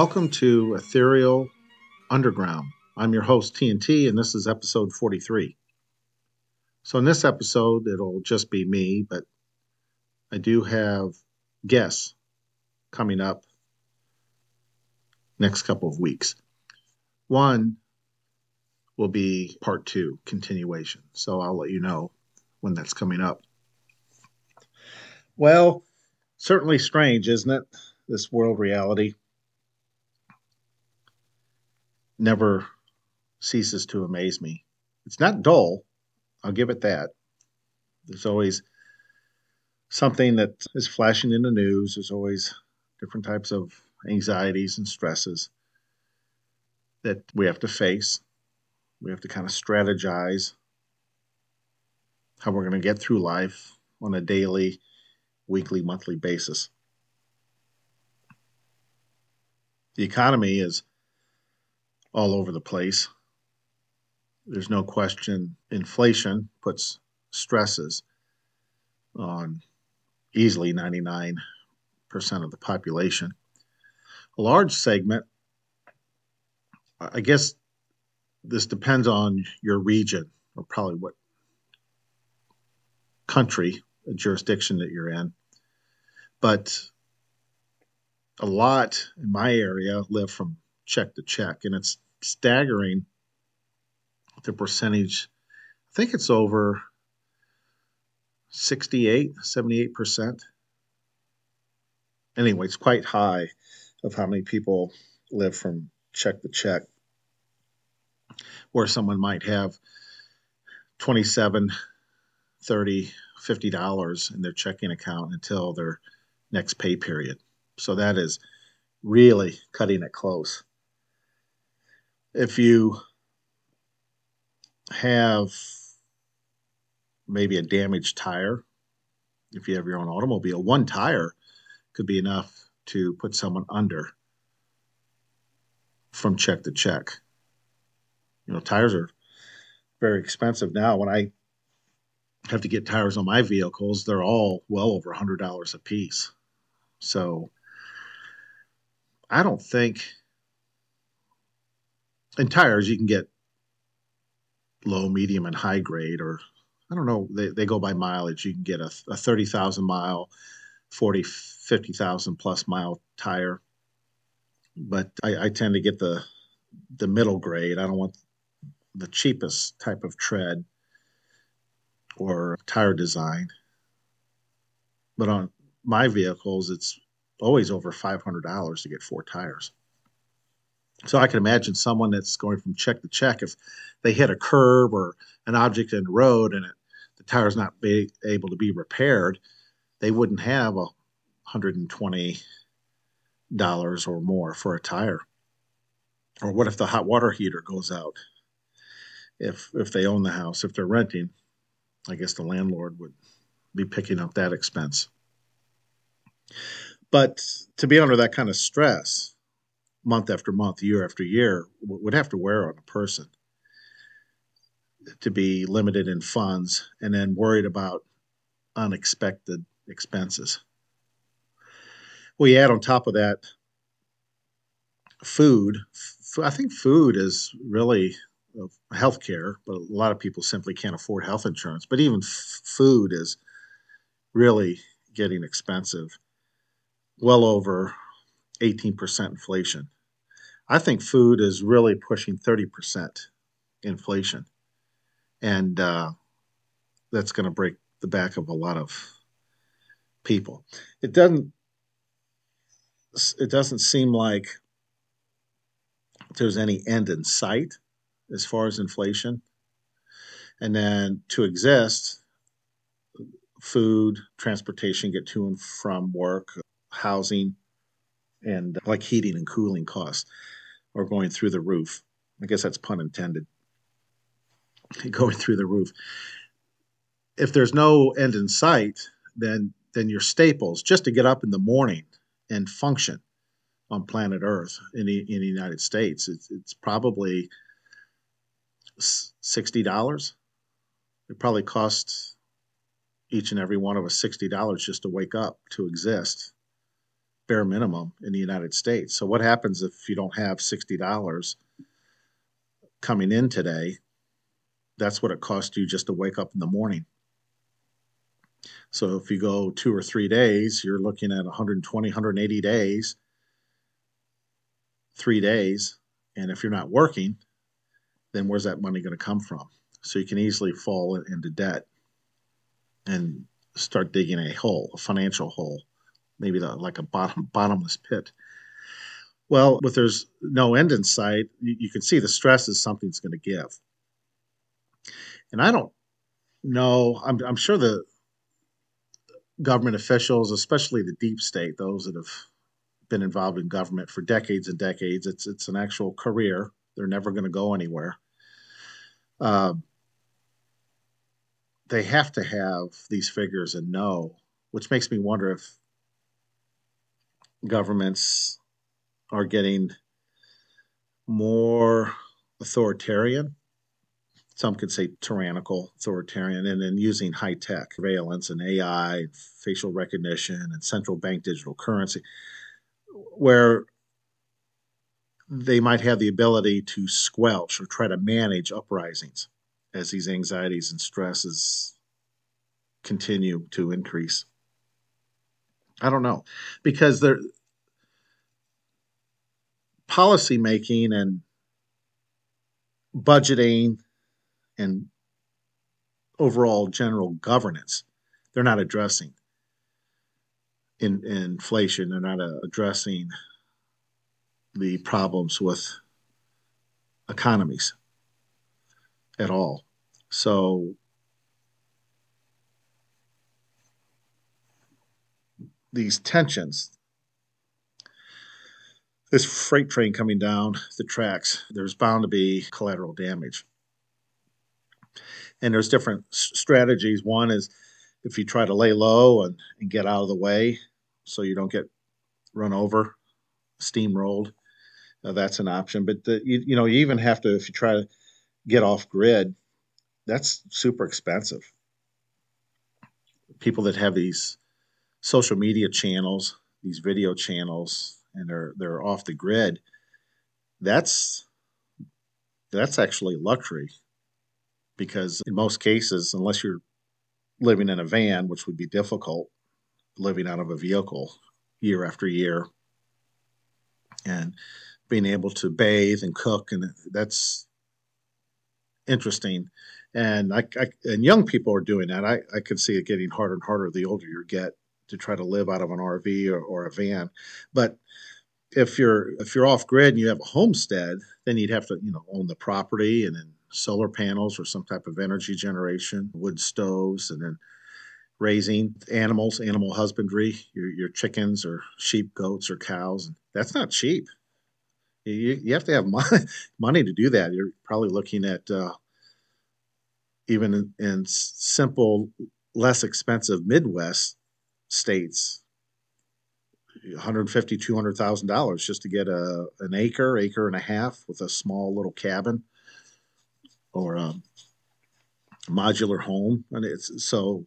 Welcome to Aethereal Underground. I'm your host, TNT, and this is episode 43. So, in this episode, it'll just be me, but I do have guests coming up next couple of weeks. One will be part two, continuation. So, I'll let you know when that's coming up. Well, certainly strange, isn't it? This world reality never ceases to amaze me. It's not dull, I'll give it that. There's always something that is flashing in the news, there's always different types of anxieties and stresses that we have to face. We have to kind of strategize how we're going to get through life on a daily, weekly, monthly basis. The economy is all over the place. There's no question inflation puts stresses on easily 99% of the population. A large segment, I guess this depends on your region or probably what country, jurisdiction that you're in. But a lot in my area live from check to check, and it's staggering the percentage. I think it's over 68, 78%. Anyway, it's quite high of how many people live from check to check, where someone might have 27, 30, 50 dollars in their checking account until their next pay period. So that is really cutting it close if you have maybe a damaged tire, if you have your own automobile, one tire could be enough to put someone under from check to check. You know, tires are very expensive now. When I have to get tires on my vehicles, they're all well over $100 a piece. So I don't think and tires you can get low, medium, and high grade, or I don't know, they, they go by mileage. You can get a, a 30,000 mile, 40, 50,000 plus mile tire. But I, I tend to get the the middle grade. I don't want the cheapest type of tread or tire design. But on my vehicles, it's always over $500 to get four tires. So I can imagine someone that's going from check to check if they hit a curb or an object in the road and it, the tire's not be able to be repaired, they wouldn't have a hundred and twenty dollars or more for a tire. Or what if the hot water heater goes out? If if they own the house, if they're renting, I guess the landlord would be picking up that expense. But to be under that kind of stress, month after month, year after year, would have to wear on a person to be limited in funds and then worried about unexpected expenses. You add on top of that food. I think food is really uh, healthcare, but a lot of people simply can't afford health insurance. But even f- food is really getting expensive, well over 18% inflation. I think food is really pushing 30% inflation. And uh, that's going to break the back of a lot of people. It doesn't it doesn't seem like there's any end in sight as far as inflation. And then to exist, food, transportation, get to and from work, housing, and uh, like heating and cooling costs are going through the roof. I guess that's pun intended. Going through the roof. If there's no end in sight, then then your staples just to get up in the morning and function on planet Earth in the, in the United States, it's, it's probably sixty dollars. It probably costs each and every one of us sixty dollars just to wake up to exist bare minimum in the United States. So what happens if you don't have sixty dollars coming in today? That's what it costs you just to wake up in the morning. So if you go two or three days, you're looking at 120, 180 days, three days. And if you're not working, then where's that money going to come from? So you can easily fall into debt and start digging a hole, a financial hole, maybe the, like a bottom, bottomless pit. Well, if there's no end in sight, you, you can see the stress is something's going to give. And I don't know, I'm, I'm sure the government officials, especially the deep state, those that have been involved in government for decades and decades, it's, it's an actual career. They're never going to go anywhere. Uh, they have to have these figures and know, which makes me wonder if governments are getting more authoritarian. Some could say tyrannical, authoritarian, and then using high tech surveillance and AI, facial recognition, and central bank digital currency, where they might have the ability to squelch or try to manage uprisings as these anxieties and stresses continue to increase. I don't know because there policy making and budgeting and overall general governance they're not addressing in, in inflation they're not uh, addressing the problems with economies at all. So these tensions, this freight train coming down the tracks, there's bound to be collateral damage. And there's different strategies. One is if you try to lay low and, and get out of the way so you don't get run over, steamrolled, uh, that's an option. But the, you, you know, you even have to if you try to get off grid, that's super expensive. People that have these social media channels, these video channels, and they're they're off the grid, that's that's actually luxury because in most cases, unless you're living in a van, which would be difficult, living out of a vehicle year after year, and being able to bathe and cook, and that's interesting. And I, I, and young people are doing that. I, I could see it getting harder and harder the older you get to try to live out of an RV or, or a van. But if you're if you're off grid and you have a homestead, then you'd have to you know own the property and then solar panels or some type of energy generation, wood stoves, and then raising animals, animal husbandry, your, your chickens or sheep, goats, or cows. That's not cheap you, you have to have money, money to do that. You're probably looking at uh, even in, in, simple, less expensive Midwest states, 150, 200,000 dollars just to get a an acre, acre and a half with a small little cabin or a modular home, and it's so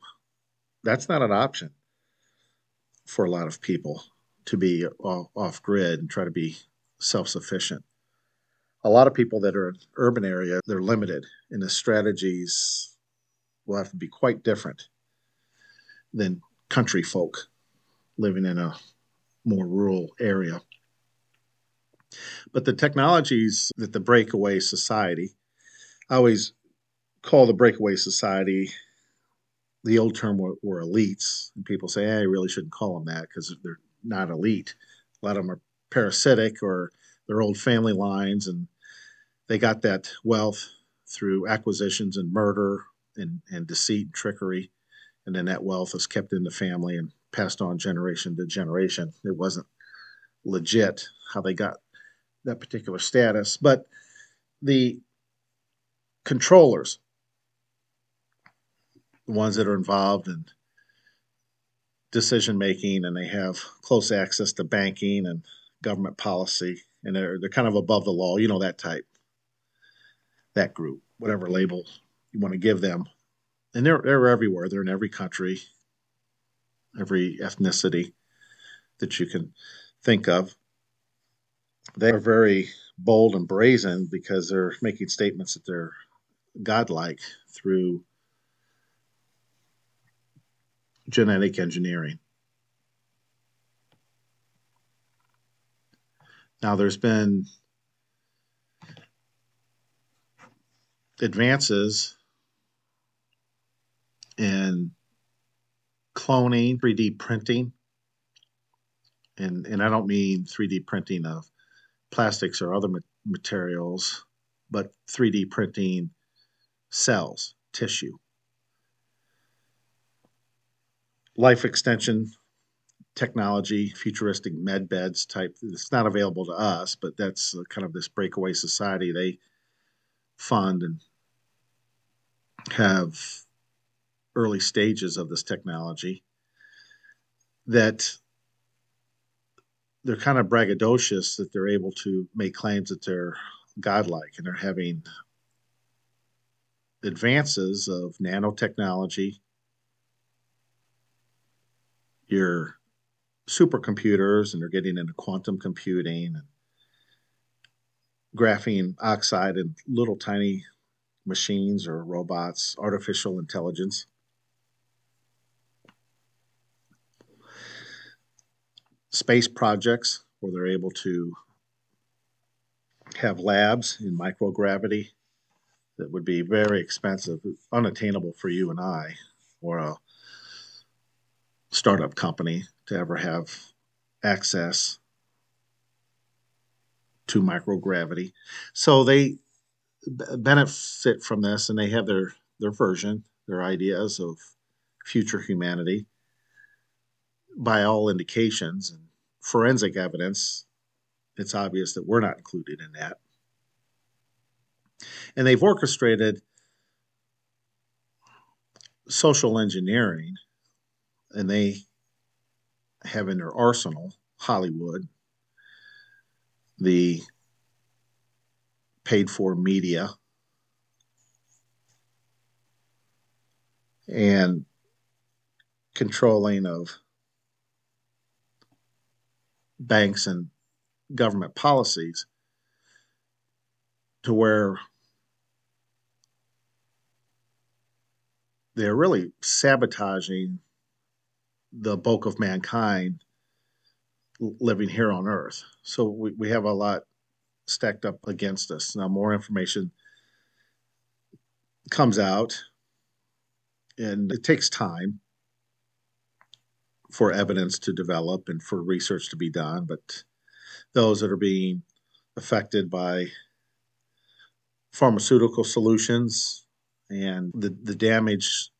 that's not an option for a lot of people to be off, grid and try to be self sufficient. A lot of people that are in urban area, they're limited, and the strategies will have to be quite different than country folk living in a more rural area. But the technologies that the breakaway society, I always call the breakaway society, the old term were, were elites. And people say, hey, I really shouldn't call them that because they're not elite. A lot of them are parasitic or their old family lines, and they got that wealth through acquisitions and murder and, and deceit and trickery. And then that wealth is kept in the family and passed on generation to generation. It wasn't legit how they got that particular status. But the controllers, the ones that are involved in decision making and they have close access to banking and government policy, and they're they're kind of above the law. You know that type, that group, whatever label you want to give them, and they're they're everywhere. They're in every country, every ethnicity. that you can think of. They are very bold and brazen because they're making statements that they're godlike through genetic engineering. Now, there's been advances in cloning, 3D printing, and, and I don't mean 3D printing of plastics or other ma- materials, but 3D printing cells, tissue. Life extension technology, futuristic med beds type. It's not available to us, but that's kind of this breakaway society they fund and have early stages of this technology that they're kind of braggadocious that they're able to make claims that they're godlike and they're having advances of nanotechnology your supercomputers and they're getting into quantum computing and graphene oxide and little tiny machines or robots, artificial intelligence. Space projects where they're able to have labs in microgravity that would be very expensive, unattainable for you and I, or a startup company to ever have access to microgravity. So they benefit from this and they have their, their version, their ideas of future humanity. By all indications and forensic evidence, it's obvious that we're not included in that. And they've orchestrated social engineering and they have in their arsenal Hollywood, the paid for media, and controlling of banks and government policies to where they're really sabotaging the bulk of mankind living here on earth. So we, we have a lot stacked up against us. Now, more information comes out, and it takes time for evidence to develop and for research to be done. But those that are being affected by pharmaceutical solutions and the, the damage,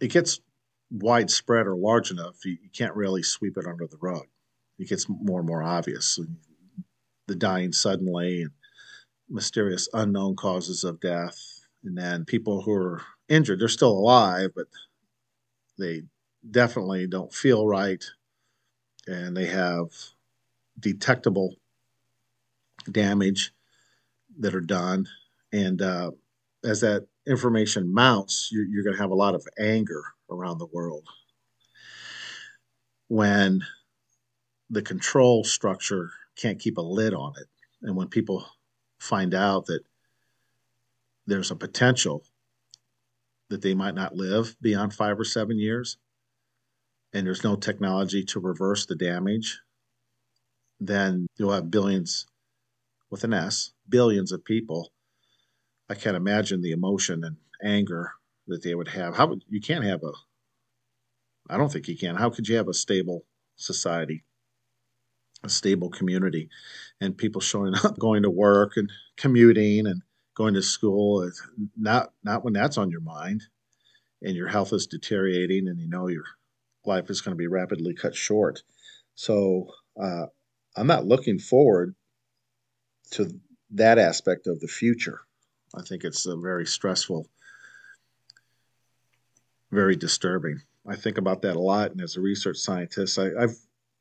it gets widespread or large enough, you, you, can't really sweep it under the rug. It gets more and more obvious. The dying suddenly and mysterious unknown causes of death. And then people who are injured, they're still alive, but they definitely don't feel right. And they have detectable damage that are done. And uh, as that information mounts, you're, you're going to have a lot of anger around the world. When the control structure can't keep a lid on it, and when people find out that there's a potential that they might not live beyond five or seven years, and there's no technology to reverse the damage, then you'll have billions with an S, billions of people. I can't imagine the emotion and anger that they would have. How you can't have a I don't think you can. How could you have a stable society, a stable community, and people showing up, going to work and commuting and going to school? Not not when that's on your mind, and your health is deteriorating, and you know your life is going to be rapidly cut short. So uh, I'm not looking forward to that aspect of the future. I think it's a very stressful very disturbing. I think about that a lot, and as a research scientist, I, I've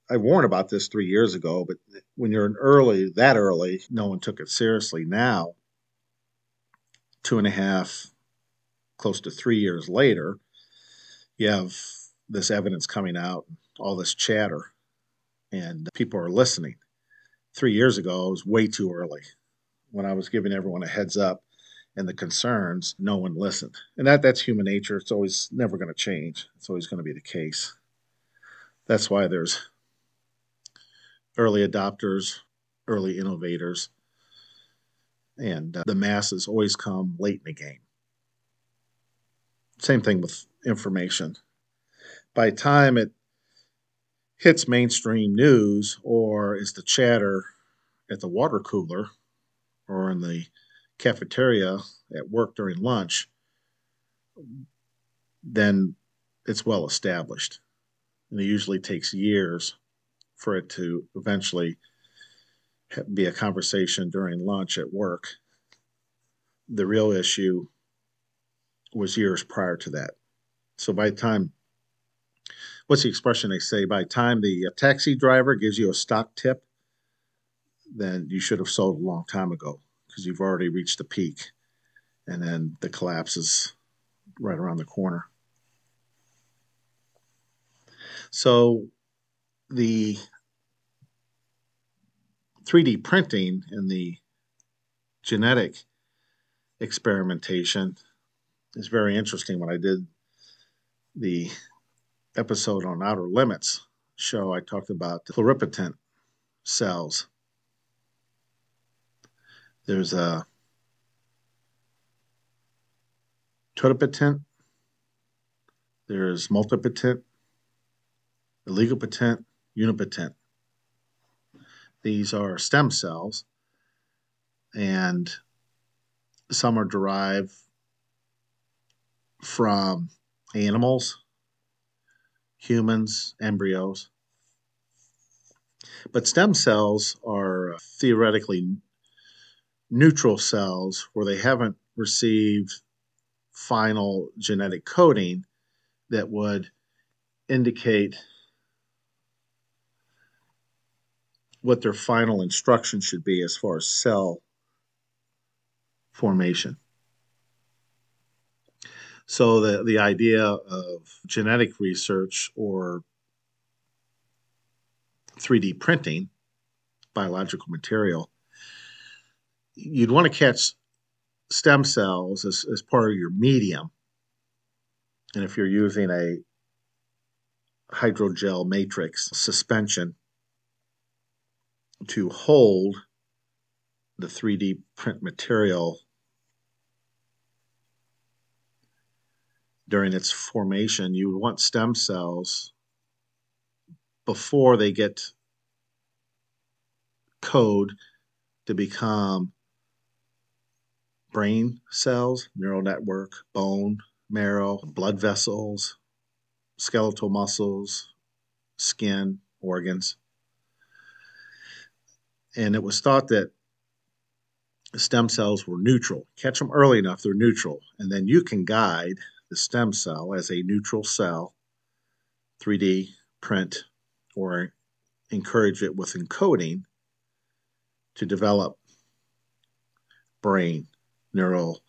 I warned about this three years ago, but when you're an early, that early, no one took it seriously. Now, two and a half, close to three years later, you have this evidence coming out, all this chatter and people are listening. Three years ago, it was way too early. When I was giving everyone a heads up and the concerns, no one listened. And that that's human nature. It's always never going to change. It's always going to be the case. That's why there's early adopters, early innovators, and uh, the masses always come late in the game. Same thing with information. By time it hits mainstream news or is the chatter at the water cooler or in the cafeteria at work during lunch, then it's well established. And it usually takes years for it to eventually be a conversation during lunch at work. The real issue was years prior to that. So by the time, what's the expression they say? By the time the uh, taxi driver gives you a stock tip, then you should have sold a long time ago because you've already reached the peak. And then the collapse is right around the corner. So the 3D printing and the genetic experimentation is very interesting. When I did the episode on outer limits show, I talked about pluripotent cells. There's a totipotent, there's multipotent, oligopotent, unipotent. These are stem cells, and some are derived from animals, humans, embryos. But stem cells are uh, theoretically neutral cells where they haven't received final genetic coding that would indicate what their final instruction should be as far as cell formation. So the, the idea of genetic research or 3D printing biological material, you'd want to catch stem cells as, as part of your medium. And if you're using a hydrogel matrix suspension to hold the 3D print material during its formation, you would want stem cells before they get code to become brain cells, neural network, bone, marrow, blood vessels, skeletal muscles, skin, organs. And it was thought that stem cells were neutral. Catch them early enough, they're neutral. And then you can guide the stem cell as a neutral cell, 3D print, or encourage it with encoding to develop brain, neural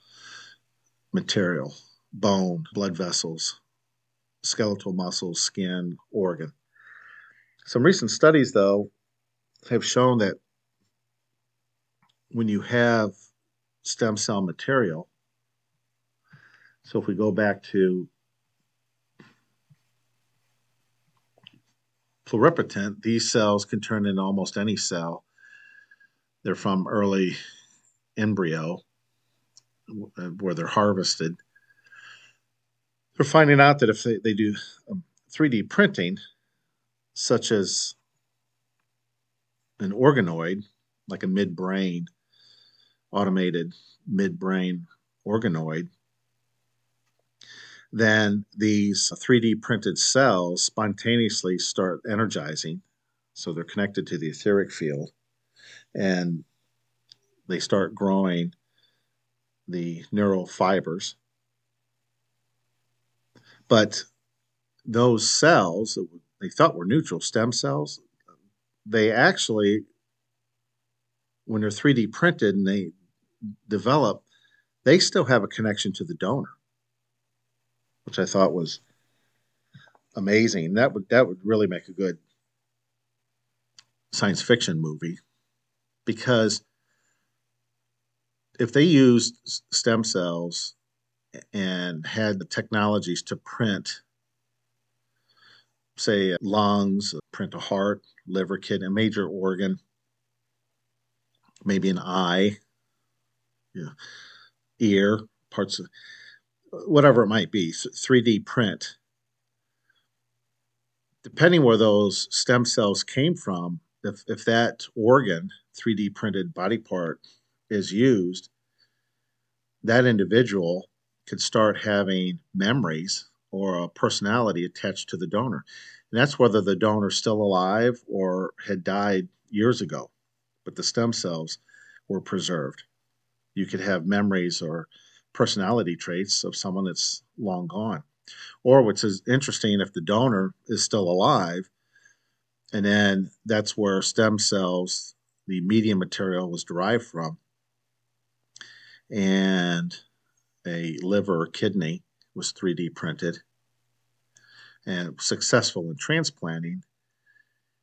material, bone, blood vessels, skeletal muscles, skin, organ. Some recent studies, though, have shown that when you have stem cell material, so if we go back to pluripotent, these cells can turn into almost any cell. They're from early embryo where they're harvested. They're finding out that if they, they do 3D um, printing, such as an organoid, like a midbrain, automated midbrain organoid, then these 3D printed cells spontaneously start energizing. So they're connected to the etheric field and they start growing the neural fibers. But those cells that they thought were neutral stem cells, they actually, when they're 3D printed and they develop, they still have a connection to the donor which I thought was amazing. That would that would really make a good science fiction movie because if they used stem cells and had the technologies to print say lungs print a heart liver kidney a major organ maybe an eye yeah, ear parts of whatever it might be 3d print. Depending where those stem cells came from if, if that organ 3d printed body part is used that individual could start having memories or a personality attached to the donor. And that's whether the donor's still alive or had died years ago. But the stem cells were preserved. You could have memories or personality traits of someone that's long gone. Or which is interesting if the donor is still alive and then that's where stem cells the medium material was derived from and a liver or kidney was 3d printed and successful in transplanting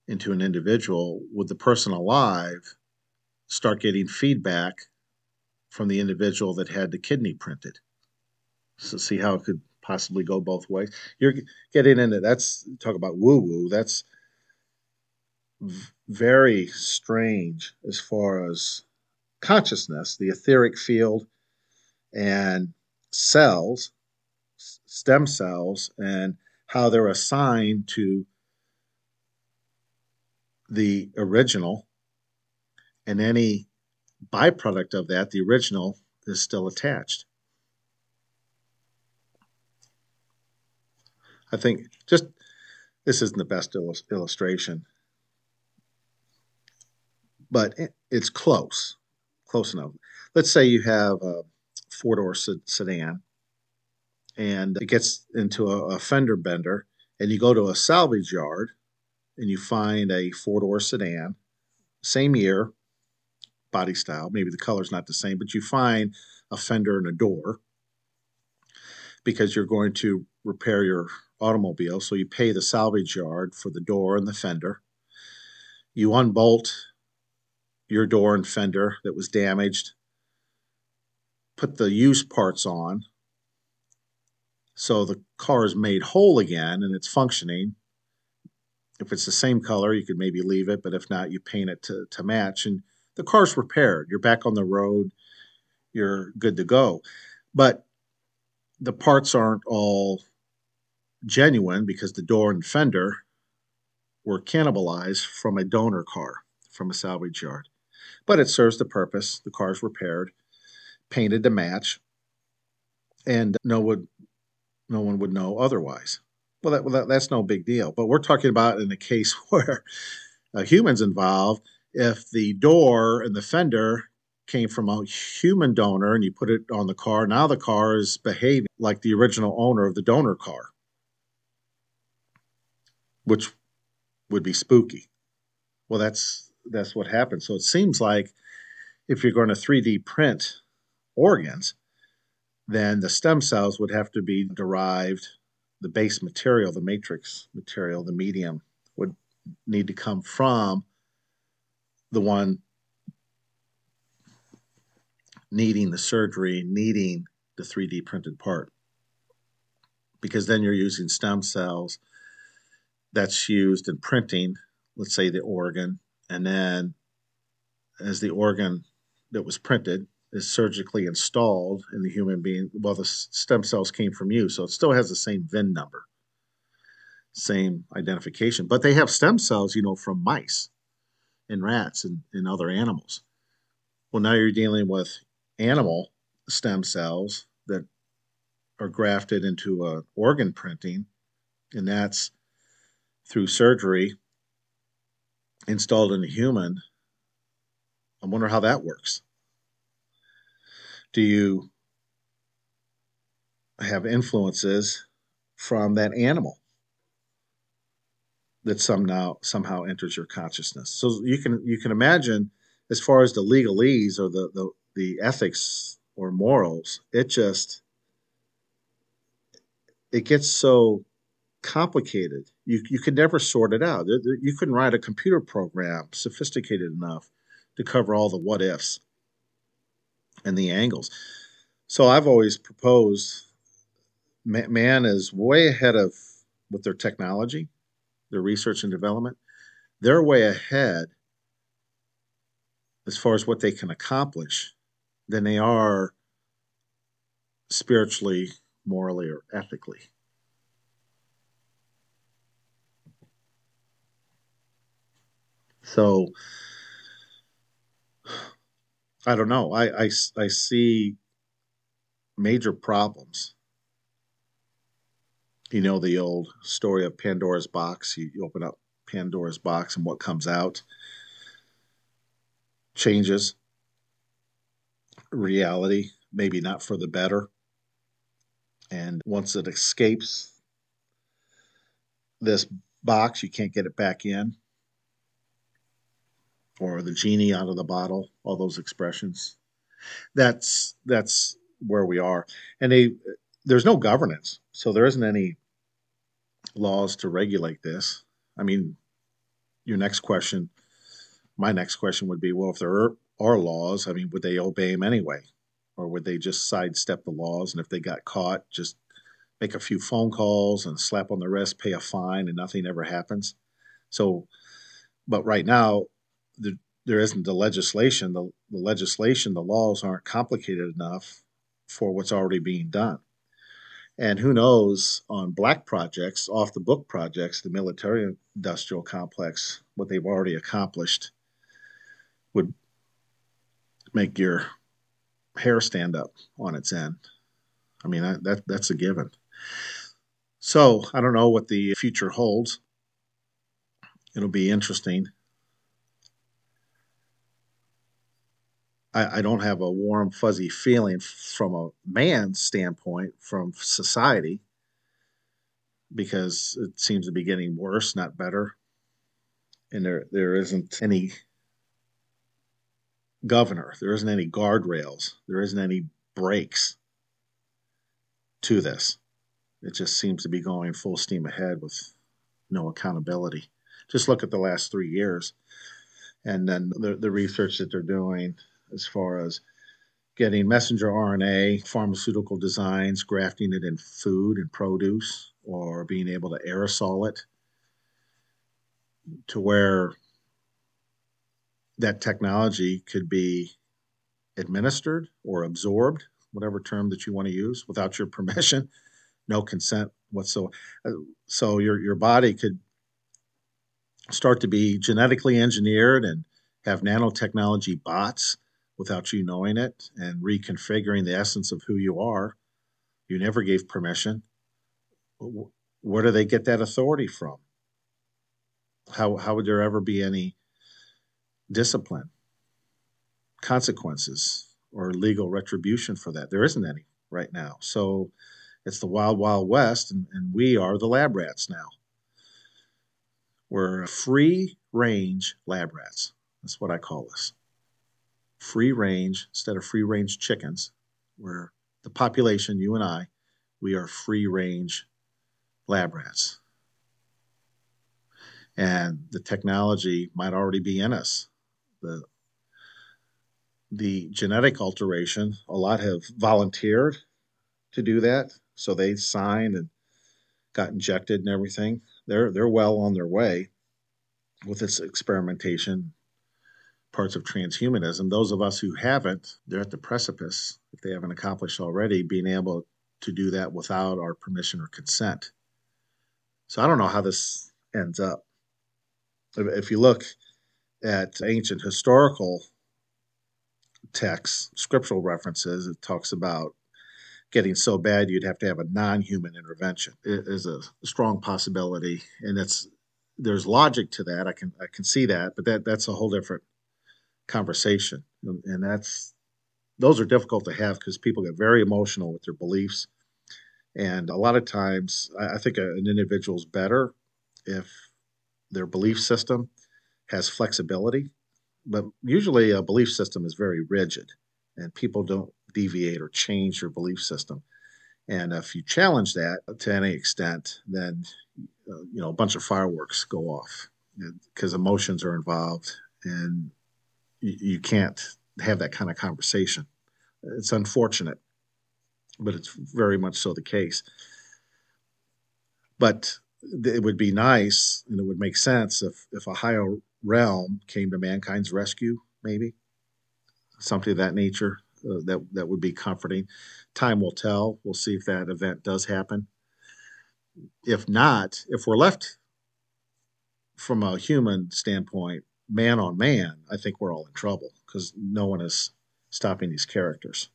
into an individual would the person alive start getting feedback from the individual that had the kidney printed so see how it could possibly go both ways. You're getting into that's talk about woo woo. That's very strange as far as consciousness, the etheric field, and cells, stem cells, and how they're assigned to the original, and any byproduct of that, the original, is still attached. I think just this isn't the best illustration, but it's close, close enough. Let's say you have a four door sedan and it gets into a, a fender bender, and you go to a salvage yard and you find a four door sedan, same year, body style, maybe the color's not the same, but you find a fender and a door because you're going to repair your automobile. So you pay the salvage yard for the door and the fender. You unbolt your door and fender that was damaged, put the used parts on. So the car is made whole again and it's functioning. If it's the same color, you could maybe leave it, but if not, you paint it to, to match and the car's repaired. You're back on the road, you're good to go. But the parts aren't all genuine because the door and fender were cannibalized from a donor car from a salvage yard. But it serves the purpose. The car's repaired, painted to match, and no no one would know otherwise. Well, that, well that, that's no big deal. But we're talking about in a case where a human's involved. If the door and the fender came from a human donor and you put it on the car, now the car is behaving like the original owner of the donor car which would be spooky. Well, that's that's what happened. So it seems like if you're going to 3D print organs, then the stem cells would have to be derived. The base material, the matrix material, the medium would need to come from the one needing the surgery, needing the 3D printed part. Because then you're using stem cells that's used in printing, let's say the organ, and then as the organ that was printed is surgically installed in the human being, well, the stem cells came from you, so it still has the same VIN number, same identification. But they have stem cells, you know, from mice and rats and, and other animals. Well, now you're dealing with animal stem cells that are grafted into a organ printing, and that's through surgery installed in a human. I wonder how that works. Do you have influences from that animal that somehow somehow enters your consciousness? So you can you can imagine as far as the legalese or the, the, the ethics or morals, it just it gets so complicated. You you could never sort it out. You couldn't write a computer program sophisticated enough to cover all the what ifs and the angles. So I've always proposed man is way ahead of with their technology, their research and development. They're way ahead as far as what they can accomplish than they are spiritually, morally, or ethically. So I don't know. I, I, I see major problems. You know the old story of Pandora's box. You, open up Pandora's box, and what comes out changes reality, maybe not for the better. And once it escapes this box, you can't get it back in. Or the genie out of the bottle, all those expressions. That's that's where we are. And they, there's no governance, so there isn't any laws to regulate this. I mean, your next question, my next question would be, well, if there are, are laws, I mean, would they obey them anyway, or would they just sidestep the laws? And if they got caught, just make a few phone calls and slap on the wrist, pay a fine, and nothing ever happens. So, but right now, the, there isn't the legislation. The, the legislation, the laws aren't complicated enough for what's already being done. And who knows on black projects, off the book projects, the military industrial complex, what they've already accomplished would make your hair stand up on its end. I mean, that, that that's a given. So I don't know what the future holds. It'll be interesting. I, I don't have a warm, fuzzy feeling from a man's standpoint from society because it seems to be getting worse, not better. And there, there isn't any governor, there isn't any guardrails, there isn't any brakes to this. It just seems to be going full steam ahead with no accountability. Just look at the last three years and then the, the research that they're doing as far as getting messenger RNA, pharmaceutical designs, grafting it in food and produce, or being able to aerosol it to where that technology could be administered or absorbed, whatever term that you want to use, without your permission, no consent whatsoever. So your your body could start to be genetically engineered and have nanotechnology bots without you knowing it and reconfiguring the essence of who you are. You never gave permission. Where do they get that authority from? How, how would there ever be any discipline, consequences, or legal retribution for that? There isn't any right now. So it's the wild, wild west, and, and we are the lab rats now. We're free range lab rats. That's what I call us free range instead of free range chickens, where the population, you and I, we are free range lab rats. And the technology might already be in us. The, the genetic alteration, a lot have volunteered to do that. So they signed and got injected and everything. They're, they're well on their way with this experimentation parts of transhumanism. Those of us who haven't, they're at the precipice, if they haven't accomplished already, being able to do that without our permission or consent. So I don't know how this ends up. If you look at ancient historical texts, scriptural references, it talks about getting so bad you'd have to have a non-human intervention. It is a strong possibility, and it's there's logic to that. I can I can see that, but that that's a whole different conversation. And that's those are difficult to have because people get very emotional with their beliefs. And a lot of times, I think an individual's better if their belief system has flexibility. But usually, a belief system is very rigid, and people don't deviate or change their belief system. And if you challenge that to any extent, then uh, you know a bunch of fireworks go off because emotions are involved, and you, can't have that kind of conversation. It's unfortunate, but it's very much so the case. But it would be nice and it would make sense if if a higher realm came to mankind's rescue, maybe something of that nature. Uh, that that would be comforting. Time will tell. We'll see if that event does happen. If not, if we're left from a human standpoint, man on man, I think we're all in trouble because no one is stopping these characters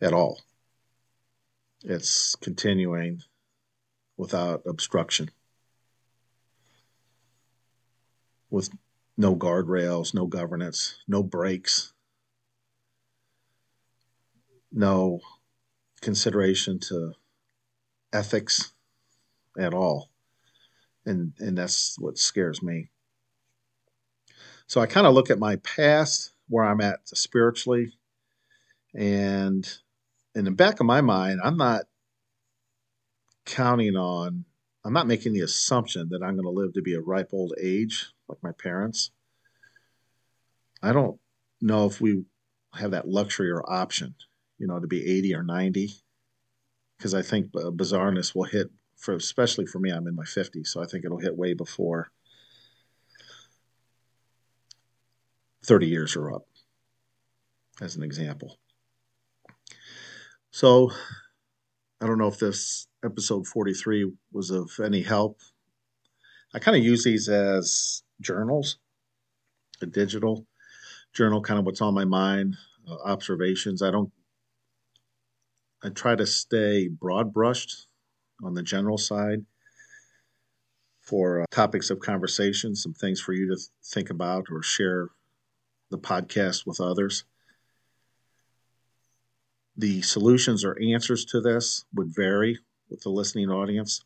at all. It's continuing without obstruction, with no guardrails, no governance, no brakes, no consideration to ethics at all. And, and that's what scares me. So I kind of look at my past, where I'm at spiritually, and in the back of my mind, I'm not counting on, I'm not making the assumption that I'm going to live to be a ripe old age like my parents. I don't know if we have that luxury or option, you know, to be 80 or 90, because I think uh, bizarreness will hit for, especially for me, I'm in my 50s, so I think it'll hit way before 30 years are up, as an example. So I don't know if this episode 43 was of any help. I kind of use these as journals, a digital journal, kind of what's on my mind, uh, observations. I don't, I try to stay broad brushed on the general side for uh, topics of conversation, some things for you to th- think about or share the podcast with others. The solutions or answers to this would vary with the listening audience.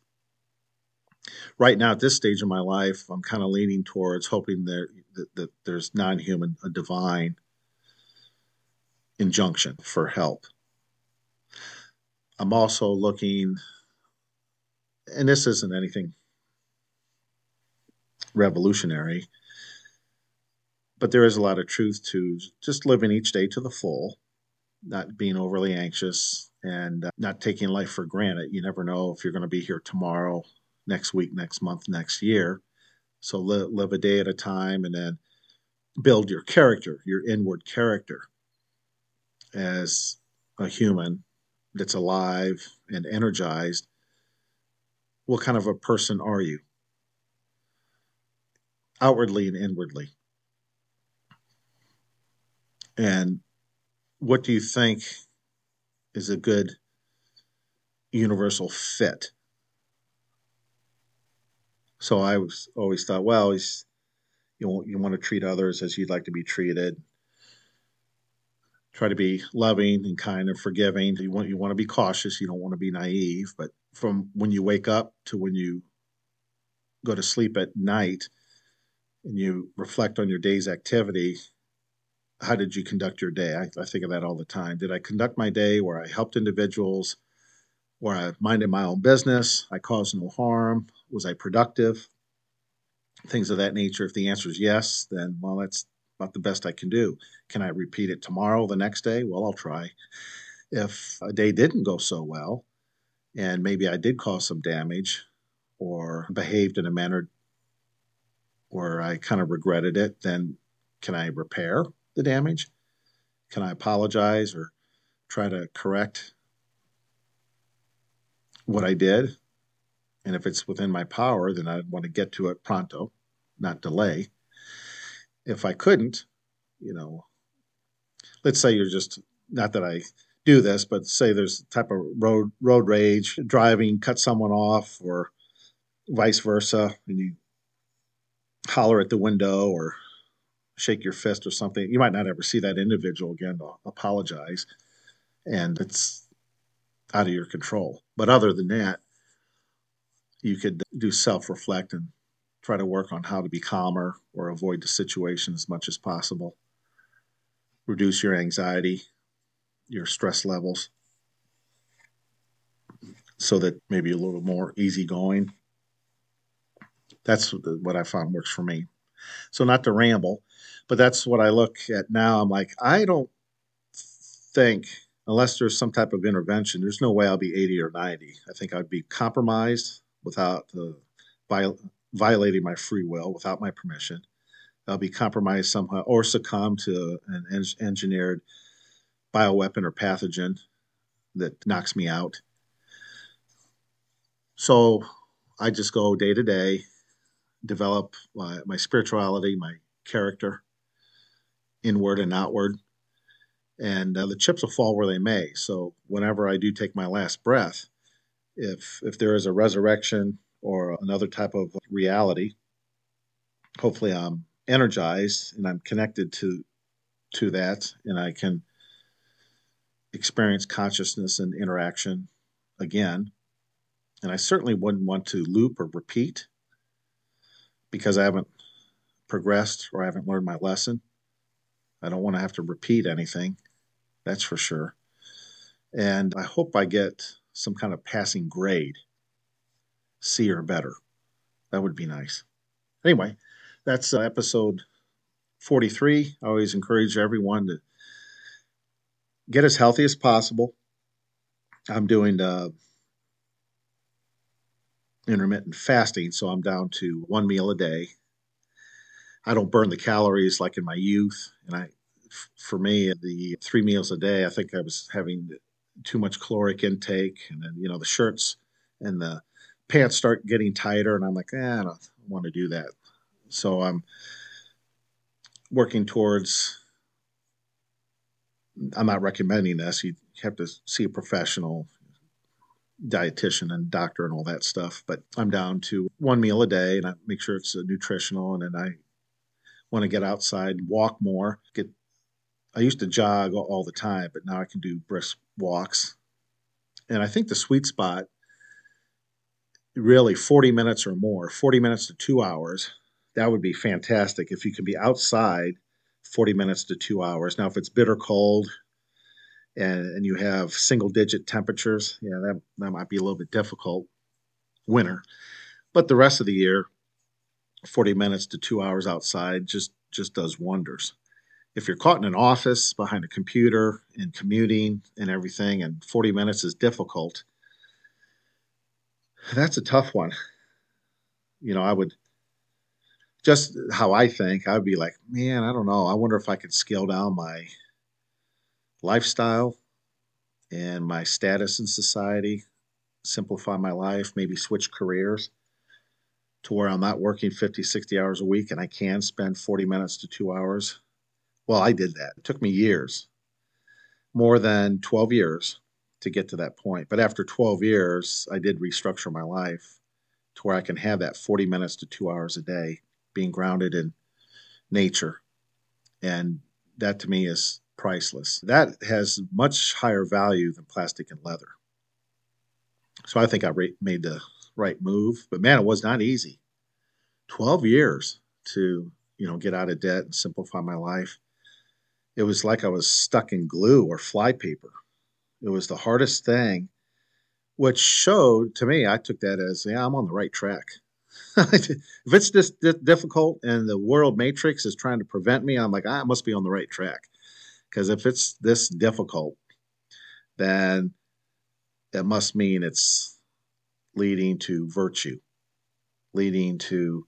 Right now, at this stage of my life, I'm kind of leaning towards hoping that, that, that there's non human, a divine injunction for help. I'm also looking, and this isn't anything revolutionary, but there is a lot of truth to just living each day to the full, not being overly anxious, and uh, not taking life for granted. You never know if you're going to be here tomorrow, next week, next month, next year. So live, live a day at a time and then build your character, your inward character as a human that's alive and energized. What kind of a person are you? Outwardly and inwardly. And what do you think is a good universal fit. So I was always thought, well, he's, you you want to treat others as you'd like to be treated. Try to be loving and kind and forgiving. You want you want to be cautious. You don't want to be naive. But from when you wake up to when you go to sleep at night, and you reflect on your day's activity, how did you conduct your day? I, I, think of that all the time. Did I conduct my day where I helped individuals, where I minded my own business, I caused no harm? Was I productive? Things of that nature. If the answer is yes, then, well, that's about the best I can do. Can I repeat it tomorrow, the next day? Well, I'll try. If a day didn't go so well, and maybe I did cause some damage or behaved in a manner where I kind of regretted it, then can I repair? The damage? Can I apologize or try to correct what I did? And if it's within my power, then I'd want to get to it pronto, not delay. If I couldn't, you know, let's say you're just not that I do this, but say there's type of road road rage, driving, cut someone off, or vice versa, and you holler at the window or shake your fist or something, you might not ever see that individual again to apologize. And it's out of your control. But other than that, you could do self reflect and try to work on how to be calmer or avoid the situation as much as possible. Reduce your anxiety, your stress levels. so that maybe a little more easygoing. That's what I found works for me. So, not to ramble, but that's what I look at now. I'm like, I don't think, unless there's some type of intervention, there's no way I'll be 80 or 90. I think I'd be compromised without the viol- violating my free will, without my permission. I'll be compromised somehow or succumb to an en- engineered bioweapon or pathogen that knocks me out. So I just go day to day, develop my, my spirituality, my character, inward and outward, and uh, the chips will fall where they may. So whenever I do take my last breath, if if there is a resurrection or another type of reality, hopefully I'm energized and I'm connected to to that, and I can experience consciousness and interaction again. And I certainly wouldn't want to loop or repeat because I haven't progressed or I haven't learned my lesson. I don't want to have to repeat anything, that's for sure. And I hope I get some kind of passing grade, C or better. That would be nice. Anyway, that's uh, episode 43. I always encourage everyone to get as healthy as possible. I'm doing uh, intermittent fasting, so I'm down to one meal a day. I don't burn the calories like in my youth, and I, for me, the three meals a day, I think I was having too much caloric intake, and then you know the shirts and the pants start getting tighter, and I'm like, eh, I don't want to do that. So I'm working towards I'm not recommending this. You have to see a professional dietitian and doctor and all that stuff. But I'm down to one meal a day, and I make sure it's nutritional. And then I want to get outside, walk more. Get I used to jog all the time, but now I can do brisk walks. And I think the sweet spot really 40 minutes or more, 40 minutes to two hours. That would be fantastic if you can be outside 40 minutes to two hours. Now, if it's bitter cold and, and you have single digit temperatures, yeah, that, that might be a little bit difficult winter. But the rest of the year, 40 minutes to two hours outside just, just does wonders. If you're caught in an office behind a computer and commuting and everything, and 40 minutes is difficult, that's a tough one. You know, I would just how I think, I'd be like, man, I don't know. I wonder if I could scale down my lifestyle and my status in society, simplify my life, maybe switch careers to where I'm not working 50, 60 hours a week and I can spend 40 minutes to two hours. Well, I did that. It took me years, more than 12 years to get to that point. But after 12 years, I did restructure my life to where I can have that 40 minutes to two hours a day being grounded in nature. And that to me is priceless. That has much higher value than plastic and leather. So I think I made the right move. But man, it was not easy. 12 years to, you know, get out of debt and simplify my life. It was like I was stuck in glue or flypaper. It was the hardest thing, which showed to me, I took that as, yeah, I'm on the right track. if it's just difficult and the world matrix is trying to prevent me, I'm like, ah, I must be on the right track. Because if it's this difficult, then that must mean it's leading to virtue, leading to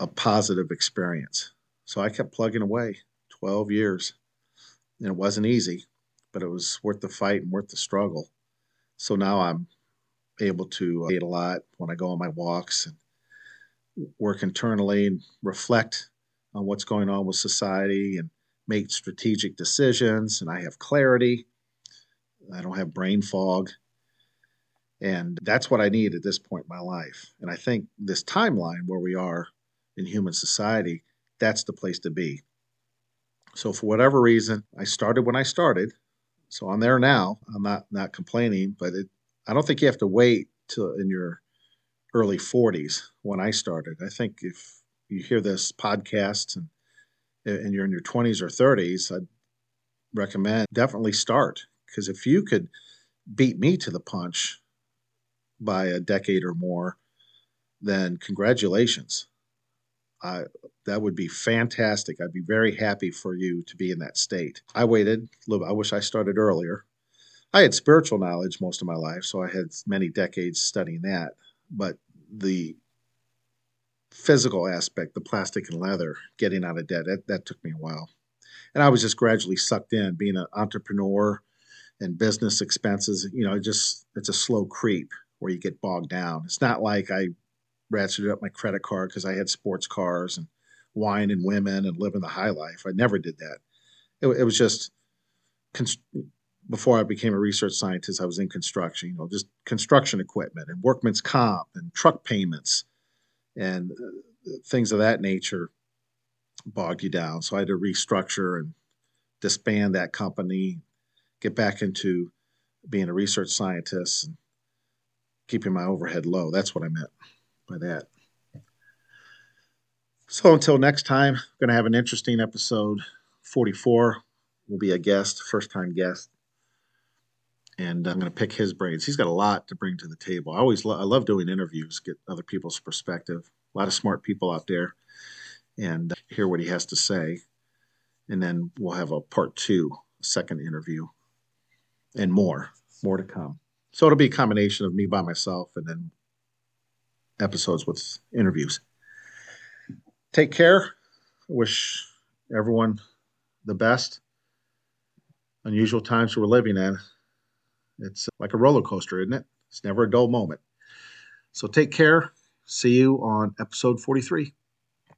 a positive experience. So I kept plugging away 12 years. And it wasn't easy, but it was worth the fight and worth the struggle. So now I'm able to uh, eat a lot when I go on my walks and work internally and reflect on what's going on with society and make strategic decisions. And I have clarity. I don't have brain fog. And that's what I need at this point in my life. And I think this timeline where we are in human society, that's the place to be. So for whatever reason, I started when I started. So I'm there now. I'm not not complaining, but it I don't think you have to wait till in your early 40s when I started. I think if you hear this podcast and and you're in your 20s or 30s, I'd recommend definitely start because if you could beat me to the punch by a decade or more, then congratulations. I, that would be fantastic. I'd be very happy for you to be in that state. I waited. I wish I started earlier. I had spiritual knowledge most of my life, so I had many decades studying that. But the physical aspect, the plastic and leather, getting out of debt, that, that took me a while. And I was just gradually sucked in, being an entrepreneur and business expenses. You know, it just it's a slow creep where you get bogged down. It's not like I ratcheted up my credit card because I had sports cars and wine and women and living the high life. I never did that. It, it was just before I became a research scientist, I was in construction, you know, just construction equipment and workman's comp and truck payments and uh, things of that nature bogged you down. So I had to restructure and disband that company, get back into being a research scientist and keeping my overhead low. That's what I meant by that. So until next time, I'm going to have an interesting episode. 44 will be a guest, first time guest. And I'm going to pick his brains. He's got a lot to bring to the table. I always lo- I love doing interviews, get other people's perspective. A lot of smart people out there, and hear what he has to say. And then we'll have a part two, second interview, and more, more to come. So it'll be a combination of me by myself and then episodes with interviews. Take care. Wish everyone the best. Unusual times we're living in. It's like a roller coaster, isn't it? It's never a dull moment. So take care. See you on episode 43.